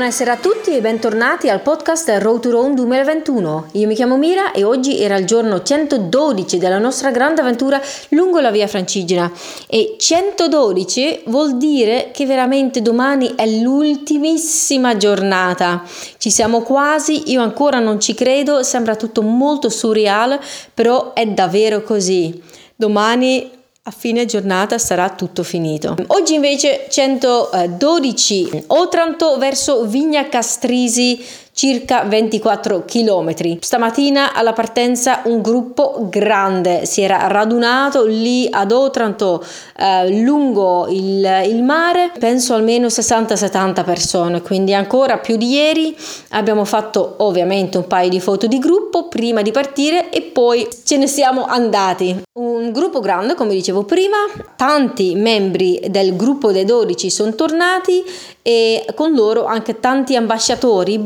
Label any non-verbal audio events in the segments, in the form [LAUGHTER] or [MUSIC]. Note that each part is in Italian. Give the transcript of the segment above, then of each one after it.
Buonasera a tutti e bentornati al podcast Road to Rome 2021. Io mi chiamo Mira e oggi era il giorno 112 della nostra grande avventura lungo la via Francigena e 112 vuol dire che veramente domani è l'ultimissima giornata. Ci siamo quasi, io ancora non ci credo, sembra tutto molto surreale, però è davvero così. Domani a fine giornata sarà tutto finito. Oggi invece 112 Otranto verso Vigna Castrisi circa 24 km. Stamattina alla partenza un gruppo grande si era radunato lì ad Otranto eh, lungo il, il mare, penso almeno 60-70 persone, quindi ancora più di ieri. Abbiamo fatto ovviamente un paio di foto di gruppo prima di partire e poi ce ne siamo andati. Un gruppo grande, come dicevo prima, tanti membri del gruppo dei 12 sono tornati e con loro anche tanti ambasciatori,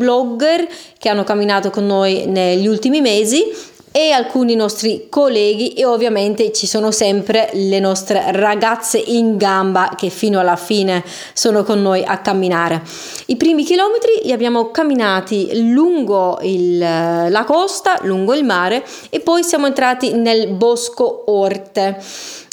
blogger che hanno camminato con noi negli ultimi mesi e alcuni nostri colleghi e ovviamente ci sono sempre le nostre ragazze in gamba che fino alla fine sono con noi a camminare. I primi chilometri li abbiamo camminati lungo il, la costa, lungo il mare e poi siamo entrati nel bosco Orte.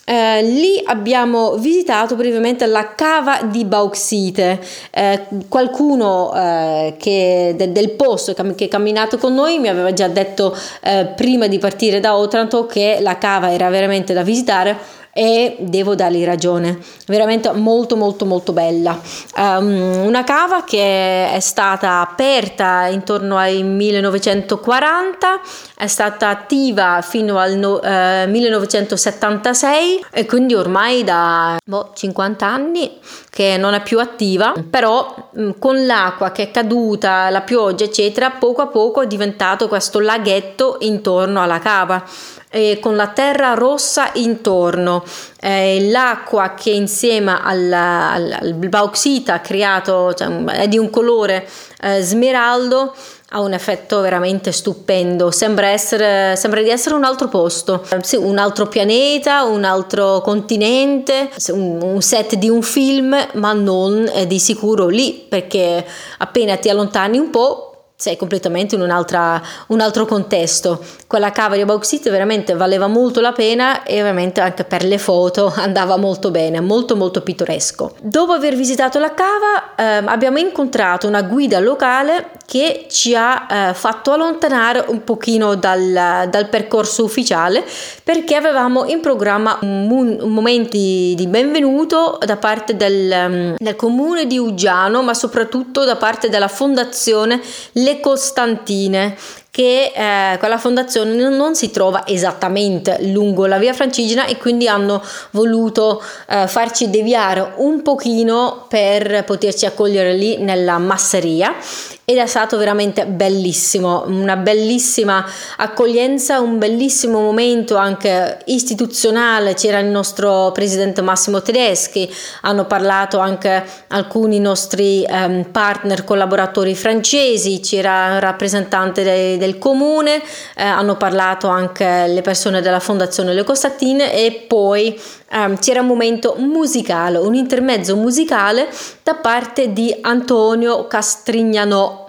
Eh, lì abbiamo visitato brevemente la cava di bauxite. Eh, qualcuno eh, che, de, del posto che ha camminato con noi mi aveva già detto eh, prima di partire da Otranto che la cava era veramente da visitare e devo dargli ragione, veramente molto molto molto bella. Um, una cava che è stata aperta intorno ai 1940, è stata attiva fino al no, uh, 1976 e quindi ormai da boh, 50 anni che non è più attiva, però um, con l'acqua che è caduta, la pioggia eccetera, poco a poco è diventato questo laghetto intorno alla cava eh, con la terra rossa intorno, eh, l'acqua che insieme al, al, al bauxita creato cioè, è di un colore eh, smeraldo ha un effetto veramente stupendo, sembra, essere, sembra di essere un altro posto, sì, un altro pianeta, un altro continente, un, un set di un film, ma non di sicuro lì, perché appena ti allontani un po' sei completamente in un altro contesto. Quella cava di bauxite veramente valeva molto la pena e ovviamente anche per le foto [LAUGHS] andava molto bene, molto molto pittoresco. Dopo aver visitato la cava eh, abbiamo incontrato una guida locale che ci ha eh, fatto allontanare un pochino dal, dal, percorso ufficiale perché avevamo in programma un, un momento di, benvenuto da parte del, del comune di Uggiano ma soprattutto da parte della fondazione Le le Costantine che eh, quella fondazione non si trova esattamente lungo la via Francigena e quindi hanno voluto eh, farci deviare un pochino per poterci accogliere lì nella masseria ed è stato veramente bellissimo, una bellissima accoglienza, un bellissimo momento anche istituzionale, c'era il nostro presidente Massimo Tedeschi, hanno parlato anche alcuni nostri um, partner collaboratori francesi, c'era un rappresentante dei del comune, eh, hanno parlato anche le persone della Fondazione Le Costatine e poi ehm, c'era un momento musicale, un intermezzo musicale da parte di Antonio Castrignano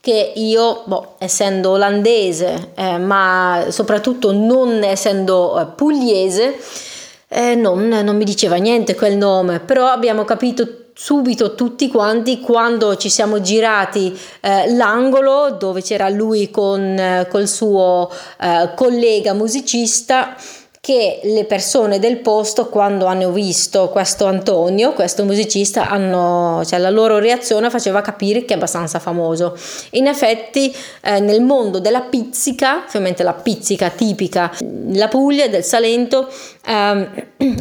che io, boh, essendo olandese, eh, ma soprattutto non essendo eh, pugliese, eh, non, non, mi diceva niente quel nome, però abbiamo capito subito tutti quanti quando ci siamo girati eh, l'angolo dove c'era lui con eh, col suo eh, collega musicista che le persone del posto quando hanno visto questo Antonio, questo musicista, hanno, cioè la loro reazione faceva capire che è abbastanza famoso. In effetti eh, nel mondo della pizzica, ovviamente la pizzica tipica della Puglia, del Salento, ehm,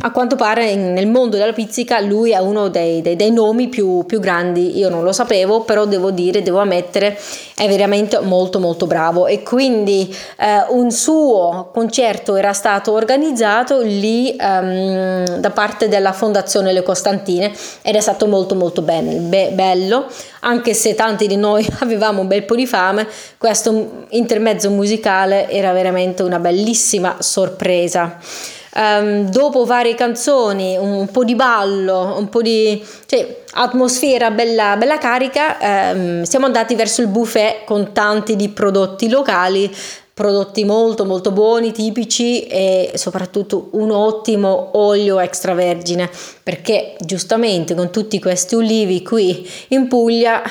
a quanto pare nel mondo della pizzica lui è uno dei, dei, dei nomi più, più, grandi, io non lo sapevo, però devo dire, devo ammettere, è veramente molto molto bravo e quindi eh, un suo concerto era stato organizzato organizzato lì um, da parte della Fondazione Le Costantine ed è stato molto molto ben, be- bello, anche se tanti di noi [LAUGHS] avevamo un bel po' di fame, questo intermezzo musicale era veramente una bellissima sorpresa. um, dopo varie canzoni, un, un, po' di ballo, un po' di cioè, atmosfera bella, bella carica, um, siamo andati verso il buffet con tanti di prodotti locali prodotti molto molto buoni, tipici e soprattutto un ottimo olio extravergine perché giustamente con tutti questi ulivi qui in Puglia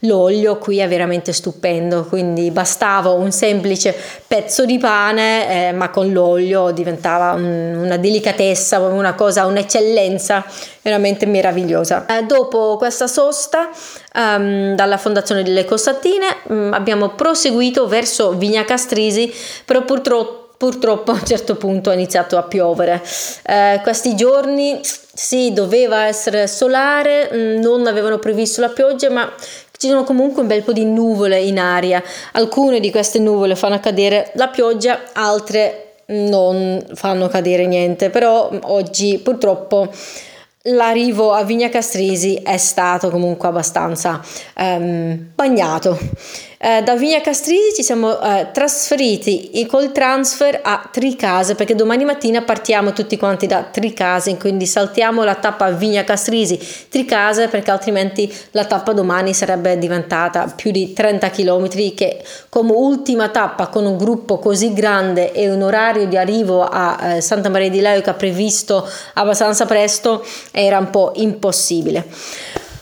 l'olio qui è veramente stupendo quindi bastava un semplice pezzo di pane eh, ma con l'olio diventava un, una delicatezza una cosa un'eccellenza veramente meravigliosa eh, dopo questa sosta um, dalla fondazione delle Costattine um, abbiamo proseguito verso Vigna Castrisi però purtroppo purtroppo a un certo punto ha iniziato a piovere. Eh, questi giorni sì, doveva essere solare, mm, non avevano previsto la pioggia, ma ci sono comunque un bel po' di nuvole in aria. Alcune di queste nuvole fanno cadere la pioggia, altre non fanno cadere niente, però oggi purtroppo l'arrivo a Vigna Castrisi è stato comunque abbastanza um, bagnato. Eh, da Vigna Castrisi ci siamo eh, trasferiti col transfer a Tricase perché domani mattina partiamo tutti quanti da Tricase, quindi saltiamo la tappa Vigna Castrisi Tricase perché altrimenti la tappa domani sarebbe diventata più di 30 km che come ultima tappa con un gruppo così grande e un orario di arrivo a eh, Santa Maria di Leuca previsto abbastanza presto era un po' impossibile.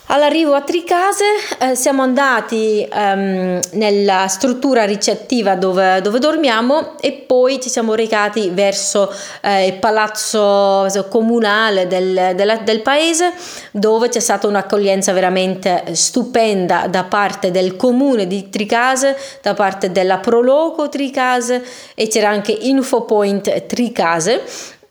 All'arrivo a Tricase eh, siamo andati um, nella struttura ricettiva dove, dove, dormiamo e poi ci siamo recati verso eh, il palazzo comunale del, del, del, paese dove c'è stata un'accoglienza veramente stupenda da parte del comune di Tricase, da parte della Proloco Tricase e c'era anche Infopoint Tricase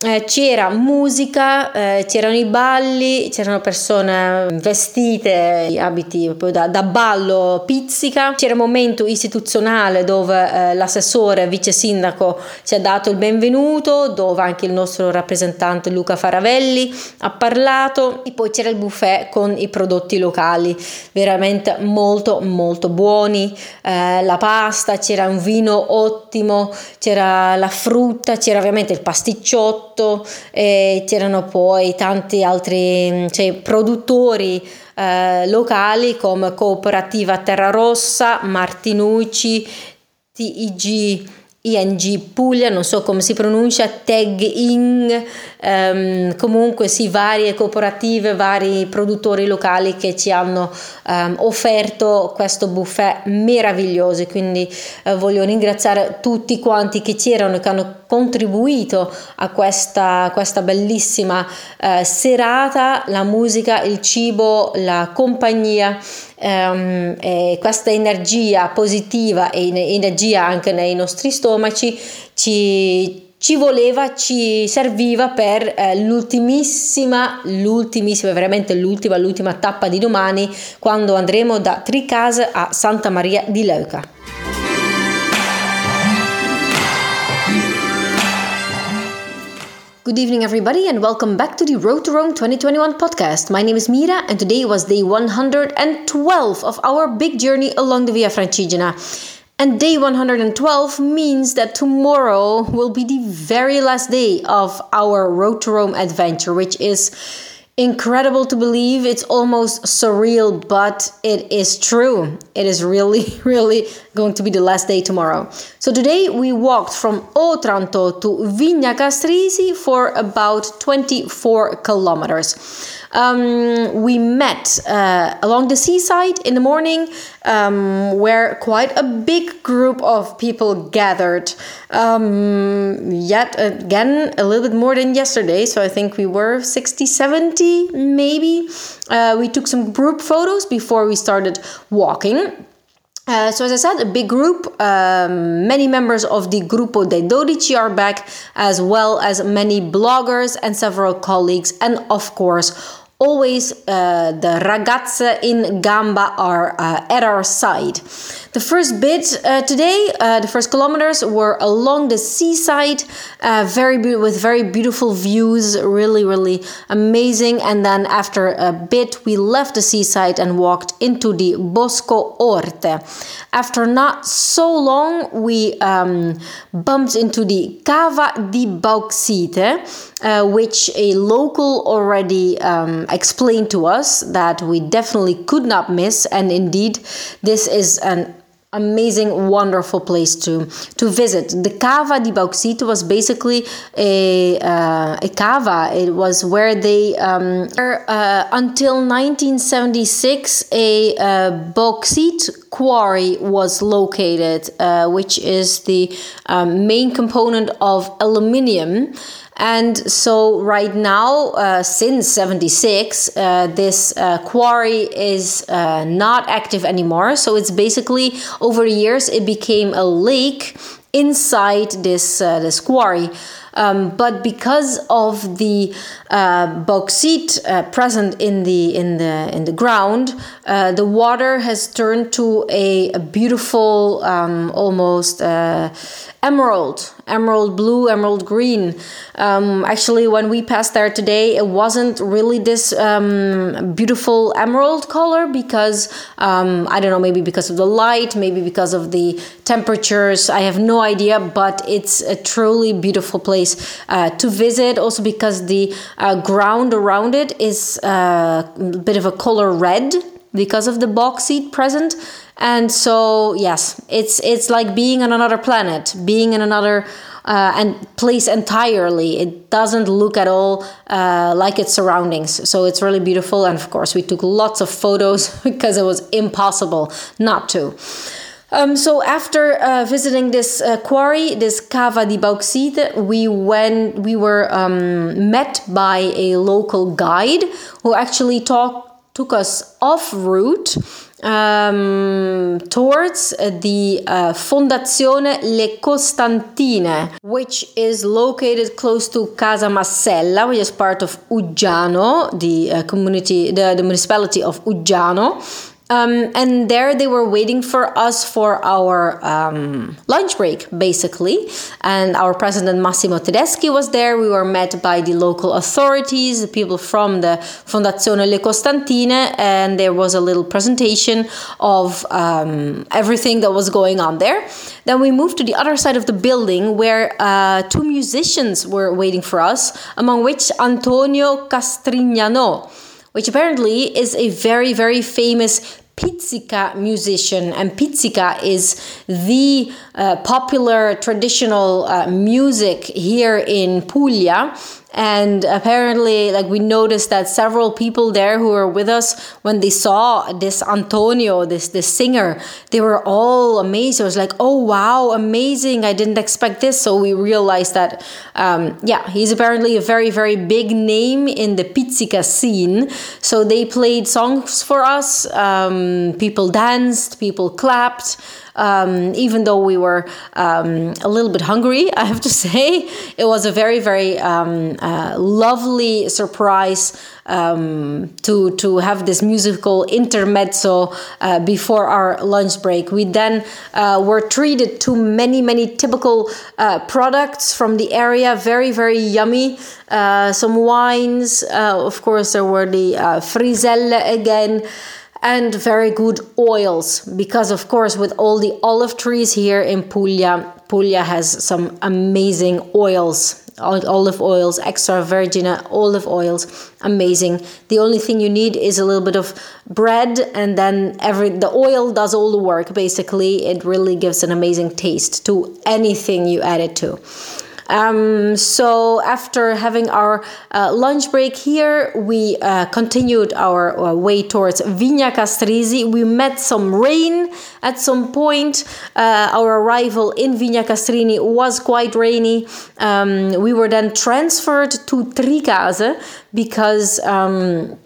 eh, c'era musica, eh, c'erano i balli, c'erano persone vestite, abiti da, da ballo pizzica, c'era un momento istituzionale dove eh, l'assessore vice sindaco ci ha dato il benvenuto, dove anche il nostro rappresentante Luca Faravelli ha parlato. E poi c'era il buffet con i prodotti locali, veramente molto molto buoni, eh, la pasta, c'era un vino ottimo, c'era la frutta, c'era ovviamente il pasticciotto, prodotto e c'erano poi tanti altri mm, cioè, produttori eh, locali come Cooperativa Terra Rossa, Martinucci, TIG ING Puglia, non so come si pronuncia, Tag In, um, comunque sì, varie cooperative, vari produttori locali che ci hanno um, offerto questo buffet meraviglioso. Quindi uh, voglio ringraziare tutti quanti che c'erano e che hanno contribuito a questa, questa bellissima uh, serata, la musica, il cibo, la compagnia um, e questa energia positiva e energia anche nei nostri stomaci ci, ci voleva, ci serviva per eh, l'ultimissima, l'ultimissima, veramente l'ultima, l'ultima tappa di domani quando andremo da Tricase a Santa Maria di Leuca. Good evening, everybody, and welcome back to the Road to Rome 2021 podcast. My name is Mira, and today was day 112 of our big journey along the Via Francigena. And day 112 means that tomorrow will be the very last day of our Road to Rome adventure, which is incredible to believe. It's almost surreal, but it is true. It is really, [LAUGHS] really going to be the last day tomorrow. So today we walked from Otranto to Vigna Castrisi for about 24 kilometers. Um, we met uh, along the seaside in the morning, um, where quite a big group of people gathered. Um, yet again, a little bit more than yesterday, so I think we were 60, 70 maybe. Uh, we took some group photos before we started walking. Uh, so as I said, a big group, um, many members of the Gruppo dei Dodici are back, as well as many bloggers and several colleagues, and of course, always uh, the ragazze in gamba are uh, at our side. The first bit uh, today, uh, the first kilometers were along the seaside, uh, very be- with very beautiful views, really, really amazing. And then after a bit, we left the seaside and walked into the Bosco Orte. After not so long, we um, bumped into the Cava di Bauxite, uh, which a local already um, explained to us that we definitely could not miss. And indeed, this is an amazing, wonderful place to to visit. The Cava di Bauxite was basically a uh, a cava. It was where they um, uh, until 1976 a uh, bauxite quarry was located, uh, which is the um, main component of aluminium. And so, right now, uh, since 76, uh, this uh, quarry is uh, not active anymore. So, it's basically over the years, it became a lake inside this, uh, this quarry. Um, but because of the uh, bauxite uh, present in the in the in the ground, uh, the water has turned to a, a beautiful, um, almost uh, emerald, emerald blue, emerald green. Um, actually, when we passed there today, it wasn't really this um, beautiful emerald color because um, I don't know, maybe because of the light, maybe because of the temperatures. I have no idea, but it's a truly beautiful place uh, to visit. Also, because the uh, ground around it is uh, a bit of a color red because of the bauxite present. And so yes it's it's like being on another planet being in another uh, and place entirely. It doesn't look at all uh, like its surroundings. So it's really beautiful. And of course we took lots of photos [LAUGHS] because it was impossible not to um, so after uh, visiting this uh, quarry, this cava di bauxite, we went. We were um, met by a local guide who actually talked took us off route um, towards the uh, Fondazione Le Costantine, which is located close to Casa Massella, which is part of Uggiano, the uh, community, the, the municipality of Uggiano. Um, and there they were waiting for us for our um, lunch break, basically. And our president Massimo Tedeschi was there. We were met by the local authorities, the people from the Fondazione Le Costantine, and there was a little presentation of um, everything that was going on there. Then we moved to the other side of the building where uh, two musicians were waiting for us, among which Antonio Castrignano which apparently is a very, very famous pizzica musician and pizzica is the uh, popular traditional uh, music here in Puglia. And apparently like we noticed that several people there who were with us when they saw this antonio this this singer they were all amazed. It was like oh wow amazing. I didn't expect this. So we realized that um, yeah he's apparently a very very big name in the pizzica scene. So they played songs for us um, people danced people clapped um, even though we were um, a little bit hungry, [LAUGHS] I have to say, it was a very, very um, uh, lovely surprise um, to to have this musical intermezzo uh, before our lunch break. We then uh, were treated to many, many typical uh, products from the area, very, very yummy. Uh, some wines, uh, of course, there were the friselle again and very good oils because of course with all the olive trees here in Puglia Puglia has some amazing oils. Olive oils extra virgin olive oils amazing. The only thing you need is a little bit of bread and then every the oil does all the work basically. It really gives an amazing taste to anything you add it to um, so after having our uh, lunch break here, we uh, continued our uh, way towards Vigna Castrisi. We met some rain at some point. Uh, our arrival in Vigna Castrini was quite rainy. Um, we were then transferred to Tricase because. Um,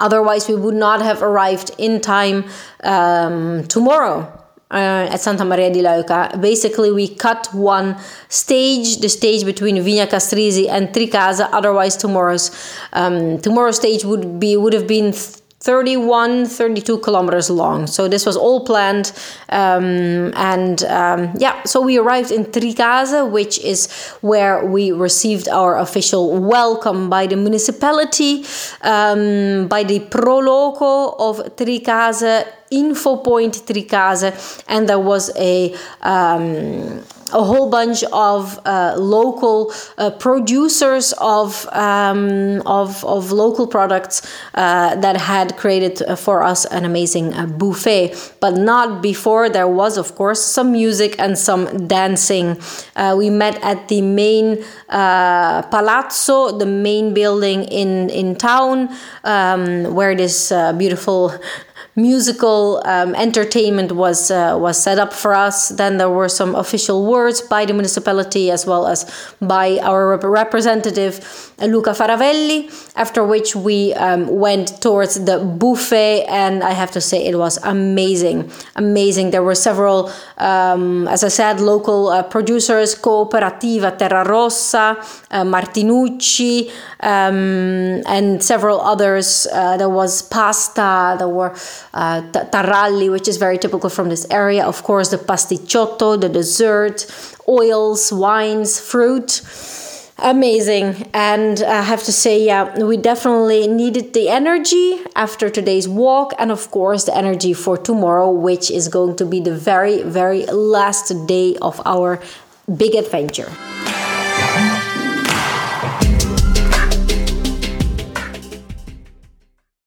otherwise, we would not have arrived in time um, tomorrow uh, at Santa Maria di Leuca. Basically, we cut one stage, the stage between Vigna Castrisi and Tricasa. Otherwise, tomorrow's um, tomorrow's stage would be would have been 31 32 kilometers long so this was all planned um, and um, yeah so we arrived in tricase which is where we received our official welcome by the municipality um, by the proloco of tricase info point tricase and there was a um, a whole bunch of uh, local uh, producers of, um, of, of local products uh, that had created uh, for us an amazing uh, buffet. But not before there was, of course, some music and some dancing. Uh, we met at the main palazzo, the main building in, in town, um, where this beautiful [LAUGHS] musical um, entertainment was was set up for us. Then there were some official words by the municipality as well as by our representative Luca Faravelli. After which we um, went towards the buffet, and I have to say it was amazing, amazing. There were several, um, as I said, local uh, producers: Cooperativa Terra Rossa, uh, Martinucci, um, and several others. Uh, there was pasta. There were uh, taralli, which is very typical from this area. Of course, the pasticciotto, the dessert, oils, wines, fruit. Amazing. And I have to say, yeah, we definitely needed the energy after today's walk, and of course, the energy for tomorrow, which is going to be the very, very last day of our big adventure.